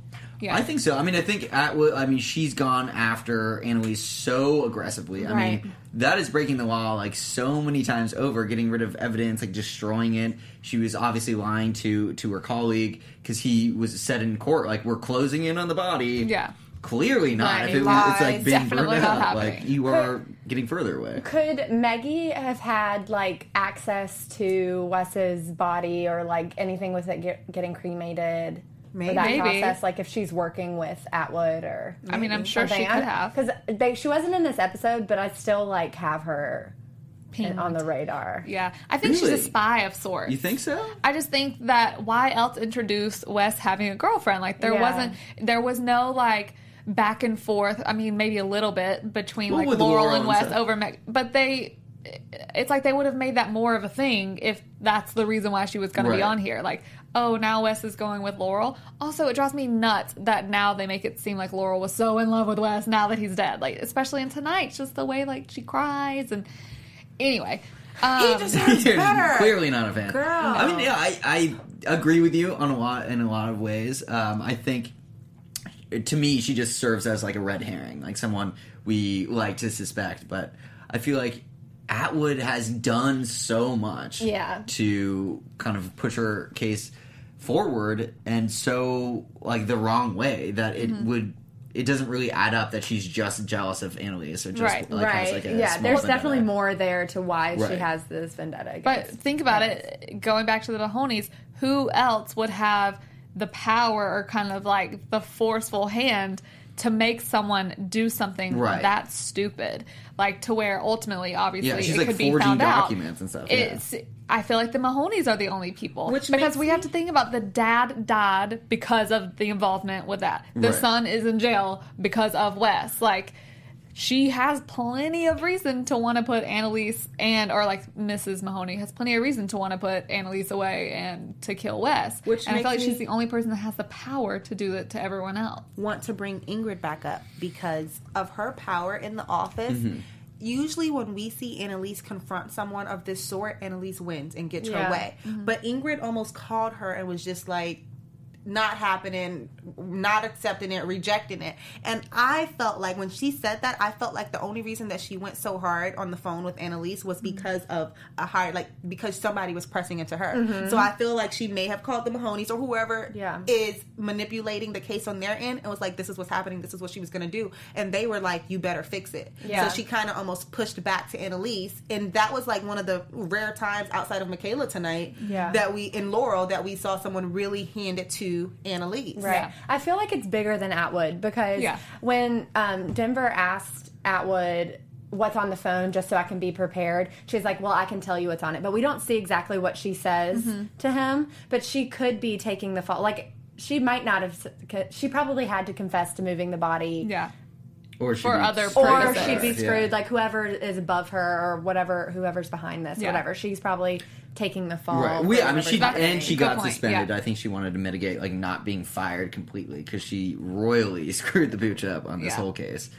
yeah. I think so. I mean, I think Atwood. I mean, she's gone after Annalise so aggressively. I Right. mean, that is breaking the law like so many times over, getting rid of evidence, like destroying it. She was obviously lying to to her colleague because he was said in court, like we're closing in on the body. Yeah. Clearly not. Right. If it was, it's like being Definitely burned not up, like happening. you are getting further away. Could Maggie have had like access to Wes's body or like anything with it get, getting cremated? Maybe. For that Maybe. process, like if she's working with Atwood or I mean, I'm sure she could have. because she wasn't in this episode, but I still like have her Pinged. on the radar. Yeah, I think she's a spy of sorts. You think so? I just think that why else introduce Wes having a girlfriend? Like there Yeah. wasn't, there was no like back and forth. I mean, maybe a little bit between Well, like with Laurel, Laurel and and Wes over Meg, but they. It's like they would have made that more of a thing if that's the reason why she was going to be on here. Like, oh, now Wes is going with Laurel. Also, it drives me nuts that now they make it seem like Laurel was so in love with Wes now that he's dead. Like, especially in tonight, just the way like she cries and anyway. Um, He deserves You're better. clearly not a fan. Girl. I mean, yeah, I, I agree with you on a lot in a lot of ways. Um, I think to me, she just serves as like a red herring, like someone we like to suspect. But I feel like Atwood has done so much, Yeah. to kind of push her case forward, and so like the wrong way that it Mm-hmm. would. It doesn't really add up that she's just jealous of Annalise or just Right. like has right. like a yeah, small there's vendetta. definitely more there to why she has this vendetta. I But think about it, going back to the Mahoneys, who else would have the power or kind of like the forceful hand to make someone do something Right. that stupid? Like to where ultimately, obviously, Yeah, she's, it like, could be forging found out. documents and stuff, yeah. It's. I feel like the Mahoneys are the only people, Which because makes we have to think about the dad died because of the involvement with that. The Right. son is in jail because of Wes. Like she has plenty of reason to want to put Annalise and or like Mrs. Mahoney has plenty of reason to want to put Annalise away and to kill Wes. Which and I feel like she's the only person that has the power to do it to everyone else. want to bring Ingrid back up because of her power in the office. Mm-hmm. Usually, when we see Annalise confront someone of this sort, Annalise wins and gets Yeah. her way. But Ingrid almost called her and was just like, not happening, not accepting it, rejecting it. And I felt like when she said that, I felt like the only reason that she went so hard on the phone with Annalise was mm-hmm. because of a high, like because somebody was pressing into her. Mm-hmm. So I feel like she may have called the Mahoneys or whoever Yeah. is manipulating the case on their end and was like, this is what's happening, this is what she was going to do. And they were like, you better fix it. Yeah. So she kind of almost pushed back to Annalise. And that was like one of the rare times outside of Michaela tonight Yeah. that we, in Laurel, that we saw someone really hand it to Annalise. Right. Yeah. I feel like it's bigger than Atwood because Yeah. when um, Denver asked Atwood what's on the phone just so I can be prepared, she's like, "Well, I can tell you what's on it," but we don't see exactly what she says Mm-hmm. to him. But she could be taking the fault. Like she might not have. She probably had to confess to moving the body. Yeah. Or she'd For be other Or purposes. she'd be Yeah. screwed, like whoever is above her or whatever, whoever's behind this, Yeah. whatever. She's probably taking the fall. Right. We, for I mean, she That's happening. and she Good got point, suspended. yeah. I think she wanted to mitigate like not being fired completely because she royally screwed the pooch up on this Yeah. whole case.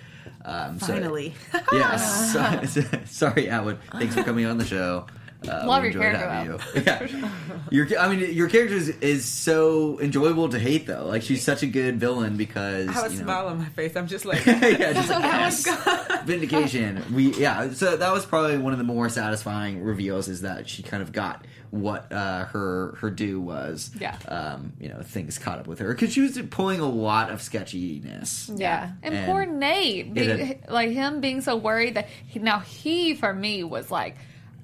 Um, so- Finally. yes. So- sorry, Atwood. Thanks for coming on the show. Uh, Love your character, you. Yeah. Your, I mean, your character is, is so enjoyable to hate, though. Like she's such a good villain because I have a you know, smile on my face. I'm just like, yeah, just like Oh yes, vindication. We yeah, so that was probably one of the more satisfying reveals is that she kind of got what uh, her her due was. Yeah. um, you know, things caught up with her because she was pulling a lot of sketchiness. Yeah. And, And poor Nate, being, it like him being so worried that he, now he for me was like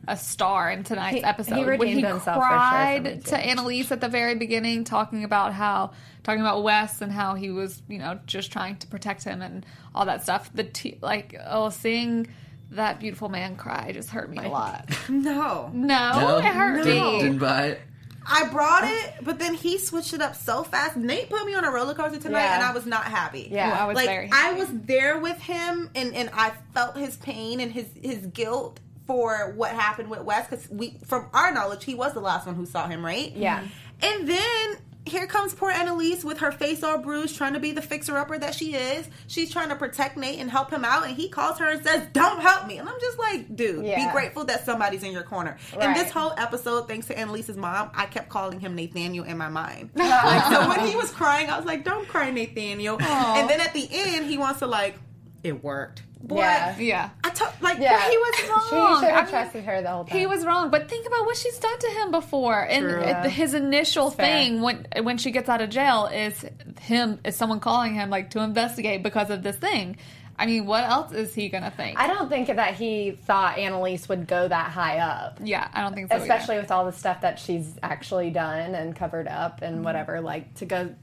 a star in tonight's He- episode he when he himself for sure cried to Annalise at the very beginning, talking about how talking about Wes and how he was you know just trying to protect him and all that stuff. The t- like oh seeing that beautiful man cry just hurt me a lot. no. No, No? it hurt No. me. Didn't buy it. I brought it, but then he switched it up so fast. Nate put me on a roller coaster tonight, Yeah. and I was not happy. Yeah. I was like very I was there with him, and and I felt his pain and his his guilt for what happened with Wes because we, from our knowledge, he was the last one who saw him, right? Yeah. Mm-hmm. And then here comes poor Annalise with her face all bruised, trying to be the fixer upper that she is. She's trying to protect Nate and help him out, and he calls her and says, "Don't help me." And I'm just like, dude, be grateful that somebody's in your corner. And this whole episode, thanks to Annalise's mom, I kept calling him Nathaniel in my mind. like, so when he was crying, I was like, "Don't cry, Nathaniel." And then at the end, he wants to like, "It worked." Boy, Yeah. Yeah. I told like Yeah. He was She wrong. should I have mean, trusted her the whole time. He was wrong, but think about what she's done to him before. And his initial fair. thing when when she gets out of jail is him is someone calling him like to investigate because of this thing. I mean, what else is he gonna think? I don't think that he thought Annalise would go that high up. yeah, I don't think so. either. Especially with all the stuff that she's actually done and covered up and whatever. Like to go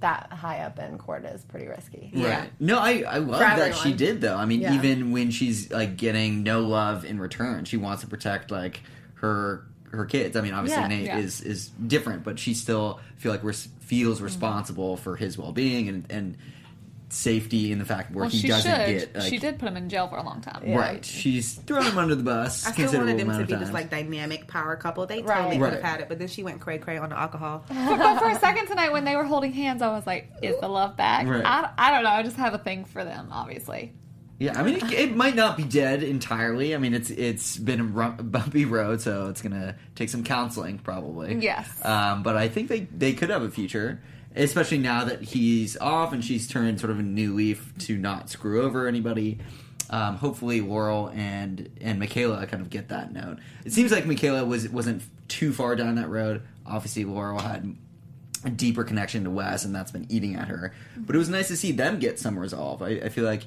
that high up in court is pretty risky. Yeah. Right. No, I I love For that she did though. I mean, Yeah. even when she's like getting no love in return, she wants to protect like her her kids. I mean, obviously Yeah. Nate Yeah. is is different, but she still feel like res- feels responsible for his well being and and safety in the fact where Well, he she doesn't should. get like, she did put him in jail for a long time. right. She's thrown him under the bus. I still wanted them to be this like dynamic power couple. They Right. totally could have had it, but then she went cray cray on the alcohol. But, but for a second tonight, when they were holding hands, I was like, "Is the love back?" Right. I, I don't know. I just have a thing for them, obviously. Yeah, I mean, it, it might not be dead entirely. I mean, it's it's been a ru- bumpy road, so it's gonna take some counseling probably. Yes. um, but I think they they could have a future, especially now that he's off and she's turned sort of a new leaf to not screw over anybody. Um, hopefully, Laurel and and Michaela kind of get that note. It seems like Michaela was wasn't too far down that road. Obviously, Laurel had a deeper connection to Wes, and that's been eating at her. But it was nice to see them get some resolve. I, I feel like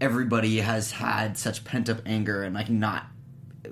everybody has had such pent up anger and like not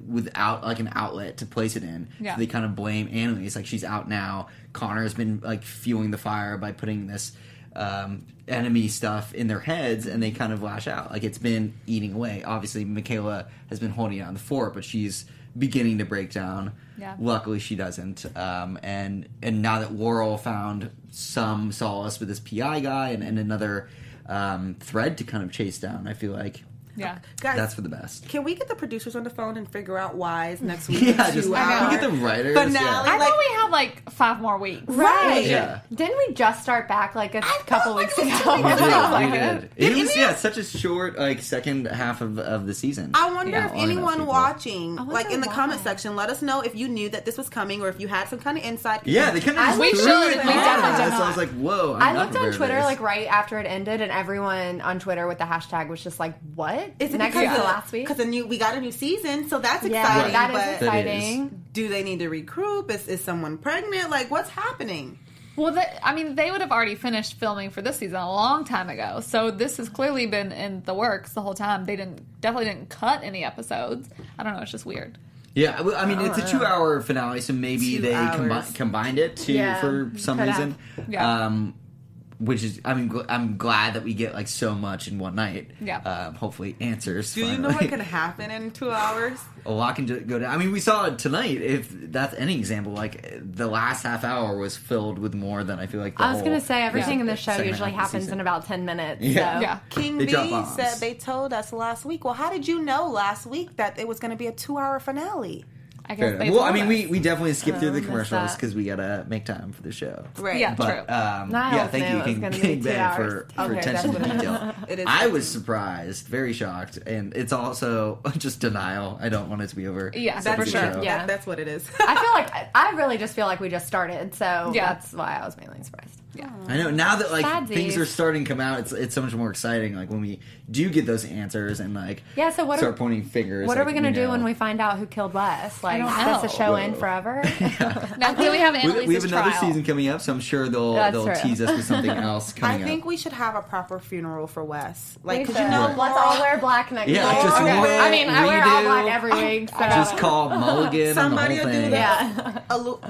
without like an outlet to place it in. Yeah. So they kind of blame Annalise. Like she's out now. Connor's been like fueling the fire by putting this um, enemy stuff in their heads, and they kind of lash out. Like it's been eating away. Obviously, Michaela has been holding it on the fort, but she's beginning to break down. Yeah. Luckily, she doesn't. Um, and and now that Laurel found some solace with this PI guy and, and another um, thread to kind of chase down, I feel like Yeah. Guys, that's for the best. can we get the producers on the phone and figure out why is next week Yeah, two just can we get the writers. finale? Yeah. I like- thought we had like five more weeks. Right. Yeah. Didn't we just start back like a couple weeks it ago? two We did. ago. We did. it. It was yeah, such a short like second half of, of the season. I wonder Yeah, if anyone watching, wonder like in the why. comment section, let us know if you knew that this was coming or if you had some kind of insight. Yeah, they kind of I just threw We it should. We definitely did us. I was like, whoa. I'm I not looked on Twitter like right after it ended, and everyone on Twitter with the hashtag was just like, "What Is it next because to of- last week?" Because a new we got a new season, so that's Yeah, exciting. that is but That is. exciting. do they need to recruit? Is, is someone pregnant? Like, what's happening? Well, the, I mean, they would have already finished filming for this season a long time ago. So this has clearly been in the works the whole time. They didn't definitely didn't cut any episodes. I don't know. It's just weird. Yeah, well, I mean, it's a two-hour finale, so maybe Two they combi- combined it to Yeah, for some reason. have. Yeah. Um, which is, I mean, gl- I'm glad that we get like so much in one night. Yeah. Um, hopefully, answers. Do you know what can happen in two hours? a lot can ju- go down. I mean, we saw it tonight. If that's any example, like the last half hour was filled with more than I feel like. The I was gonna say everything in the show second usually half of the happens in about ten minutes. Yeah. so. Yeah. King They B drop bombs. said they told us last week. Well, how did you know last week that it was going to be a two-hour finale? I guess they. Well, I mean, us. we, we definitely skipped through the commercials because we gotta make time for the show. Right. Yeah. But True. um, Niles yeah, thank you, King, King Ben, hours. for, for Okay, attention to that's what it detail. It is I was surprised, very shocked, and it's also just denial. I don't want it to be over. Yeah, so for sure. show. Yeah. That's what it is. I feel like I really just feel like we just started, so Yeah. that's why I was mainly surprised. Yeah. I know now that like Sadsies. things are starting to come out, it's it's so much more exciting. Like when we do get those answers and like Yeah, so what start are- pointing fingers. What are we gonna do when we find out who killed Wes? Like, don't does the know. show end Whoa. forever? Now, can we have We, we have another trial? season coming up, so I'm sure they'll That's they'll true. tease us with something else I think up. we should have a proper funeral for Wes. Like, because should. you know, Right. let's all wear black next Yeah, week. just Laura one I mean, I wear all black every week. So. Just call Mulligan Somebody will do thing. that. yeah. Elu-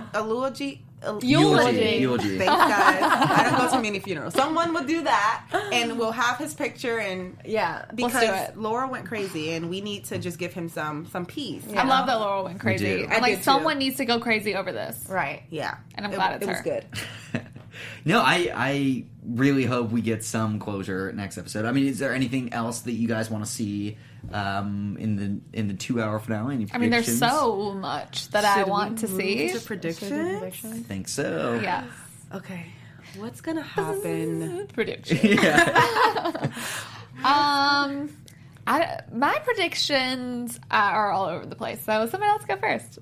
eulogy. Eulogy. Eulogy. Thanks, guys. I don't go to many funerals. Someone would do that, and we'll have his picture. And yeah. Let's because do it. Laura went crazy, and we need to just give him some some peace. I love that Laura went crazy. do. I'm like, did too. someone needs to go crazy over this. Right. Yeah, And I'm It- glad it's it was her. good. no, I I really hope we get some closure next episode. I mean, is there anything else that you guys want to see um, in the in the two hour finale? Any I mean, there's so much that I Should we want to move see. to predictions. I think so. Yeah. Okay, what's gonna happen? Prediction. Yeah. Um, I, my predictions are all over the place. So someone else go first.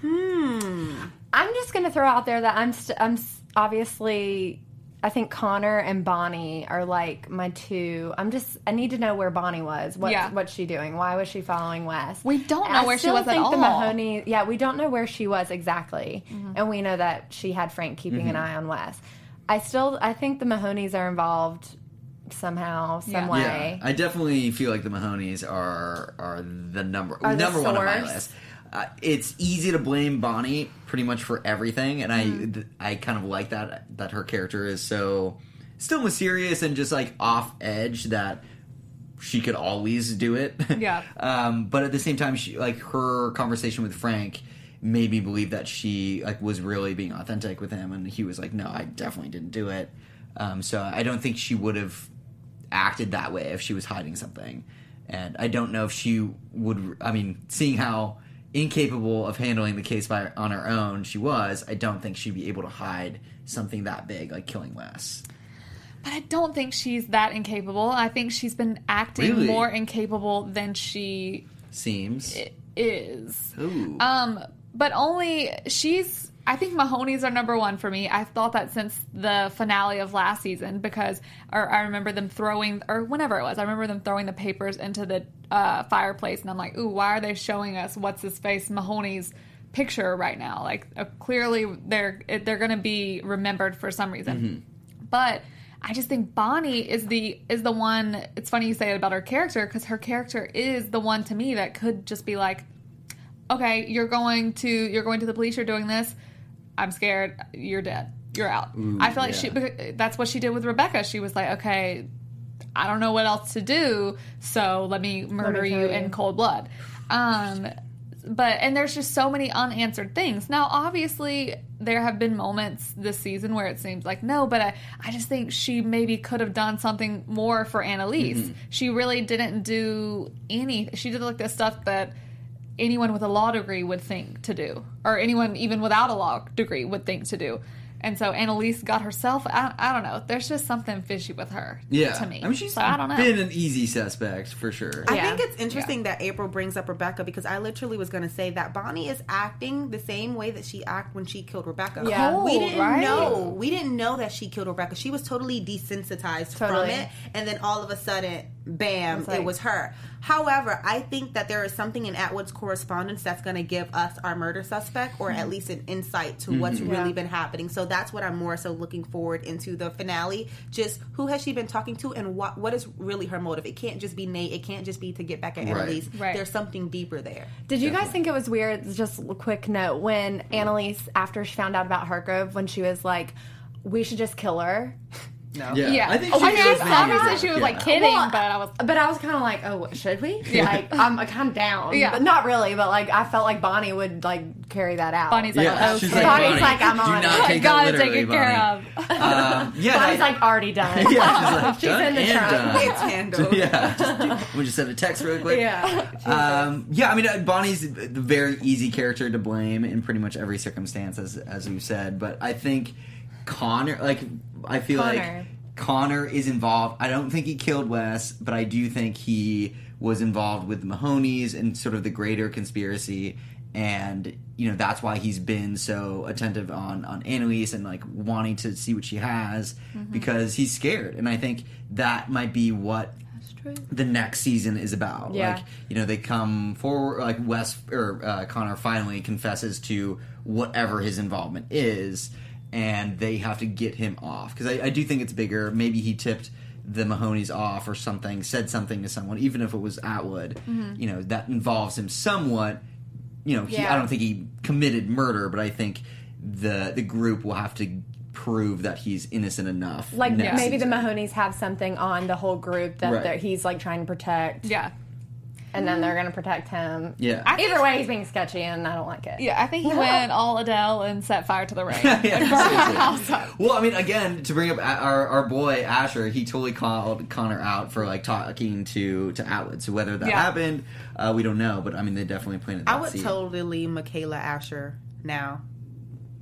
hmm. I'm just gonna throw out there that I'm st- I'm s- obviously I think Connor and Bonnie are like my two. I'm just I need to know where Bonnie was. What Yeah. what's she doing? Why was she following Wes? We don't know I where she still was at think The all. Mahoney, yeah, we don't know where she was exactly, Mm-hmm. and we know that she had Frank keeping an eye on Wes. I still I think the Mahoneys are involved somehow, some Yeah. way. Yeah, I definitely feel like the Mahoneys are are the number Are the number one on my list. Uh, it's easy to blame Bonnie pretty much for everything, and Mm-hmm. I th- I kind of like that that her character is so still mysterious and just like off edge that she could always do it. Yeah. um, but at the same time, she like her conversation with Frank made me believe that she like was really being authentic with him, and he was like, "No, I definitely didn't do it." Um, so I don't think she would have acted that way if she was hiding something. And I don't know if she would. I mean, seeing how incapable of handling the case by on her own she was, I don't think she'd be able to hide something that big like killing Wes. But I don't think she's that incapable. I think she's been acting Really? more incapable than she Seems. is. Ooh. Um, but only she's. I think Mahoney's are number one for me. I've thought that since the finale of last season because, or I remember them throwing, or whenever it was, I remember them throwing the papers into the uh, fireplace, and I'm like, ooh, why are they showing us what's his face Mahoney's picture right now? Like, uh, clearly they're they're going to be remembered for some reason, but. I just think Bonnie is the is the one. It's funny you say it about her character because her character is the one to me that could just be like, okay, you're going to you're going to the police. You're doing this. I'm scared. You're dead. You're out. I feel like she yeah. because that's what she did with Rebecca. She was like, okay, I don't know what else to do, so let me murder kill you you. in cold blood. Um, but and there's just so many unanswered things. Now, obviously, there have been moments this season where it seems like no, but I, I just think she maybe could have done something more for Annalise. She really didn't do any. She did like the stuff that anyone with a law degree would think to do, or anyone even without a law degree would think to do. And so Annalise got herself. I, I don't know. There's just something fishy with her. yeah. to me. I mean, she's so I don't know. been an easy suspect for sure. I Yeah. think it's interesting that April brings up Rebecca because I literally was going to say that Bonnie is acting the same way that she acted when she killed Rebecca. Yeah. we didn't right? know. We didn't know that she killed Rebecca. She was totally desensitized Totally. from it, and then all of a sudden, bam, like- it was her. However, I think that there is something in Atwood's correspondence that's going to give us our murder suspect, or at hmm. least an insight to mm-hmm. what's really been happening. So that's what I'm more so looking forward into the finale. Just who has she been talking to, and what what is really her motive? It can't just be Nate. It can't just be to get back at Right. Annalise. Right. There's something deeper there. Did you guys think it was weird? Just a quick note when Annalise, after she found out about Hargrove, when she was like, "We should just kill her." No. yeah. Yeah. I think Oh, I mean, was obviously maybe- she was yeah. like kidding, Well, but I was. But I was kind of like, "Oh, what, should we?" Like, I'm kind of down. Yeah. but not really. But like, I felt like Bonnie would like carry that out. Bonnie's like, Yeah, oh, she's okay. like, Bonnie's Bonnie, like, I'm do on not take Gotta take it care Bonnie. of. Um, yeah, Bonnie's like already done. yeah, she's like, She's done in the and trunk. done. It's handled. yeah, just, we just send a text real quick. yeah. Um, yeah, I mean, uh, Bonnie's the very easy character to blame in pretty much every circumstance, as as we've said. But I think Connor, like, I feel Connor. like Connor is involved. I don't think he killed Wes, but I do think he was involved with the Mahoneys and sort of the greater conspiracy. And you know that's why he's been so attentive on on Annalise and like wanting to see what she has Mm-hmm. because he's scared. And I think that might be what the next season is about. Yeah. Like, you know, they come forward, like Wes or uh, Connor finally confesses to whatever his involvement is, and they have to get him off. Because I, I do think it's bigger. Maybe he tipped the Mahoneys off or something, said something to someone, even if it was Atwood, mm-hmm. you know, that involves him somewhat. You know, he, I don't think he committed murder, but I think the the group will have to prove that he's innocent enough. Like maybe season. the Mahonies have something on the whole group that Right. they're he's like trying to protect, Yeah. And then they're gonna protect him. Yeah. I think- Either way, he's being sketchy, and I don't like it. Yeah, I think he went all Adele and set fire to the rain. Yeah, seriously. Well, I mean, again, to bring up our, our boy Asher, he totally called Connor out for like talking to to Atwood. So whether that Yeah. happened, uh, we don't know. But I mean, they definitely planted. That I would seed. totally Michaela Asher now.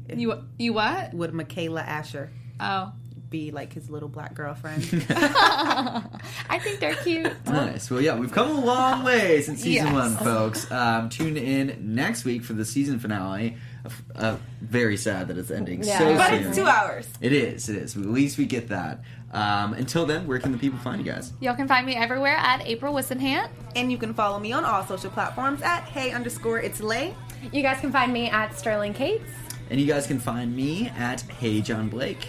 you you what? Would Michaela Asher Oh, be like his little black girlfriend? I think they're cute. Nice. Well, yeah, we've come a long way since season Yes. one, folks. Um, tune in next week for the season finale. Uh, very sad that it's ending Yeah. so But soon. it's two hours. It is. It is. At least we get that. Um, until then, where can the people find you guys? Y'all can find me everywhere at April Whisenhant. And you can follow me on all social platforms at hey underscore it's lay. You guys can find me at Sterling Cates. And you guys can find me at Hey John Blake.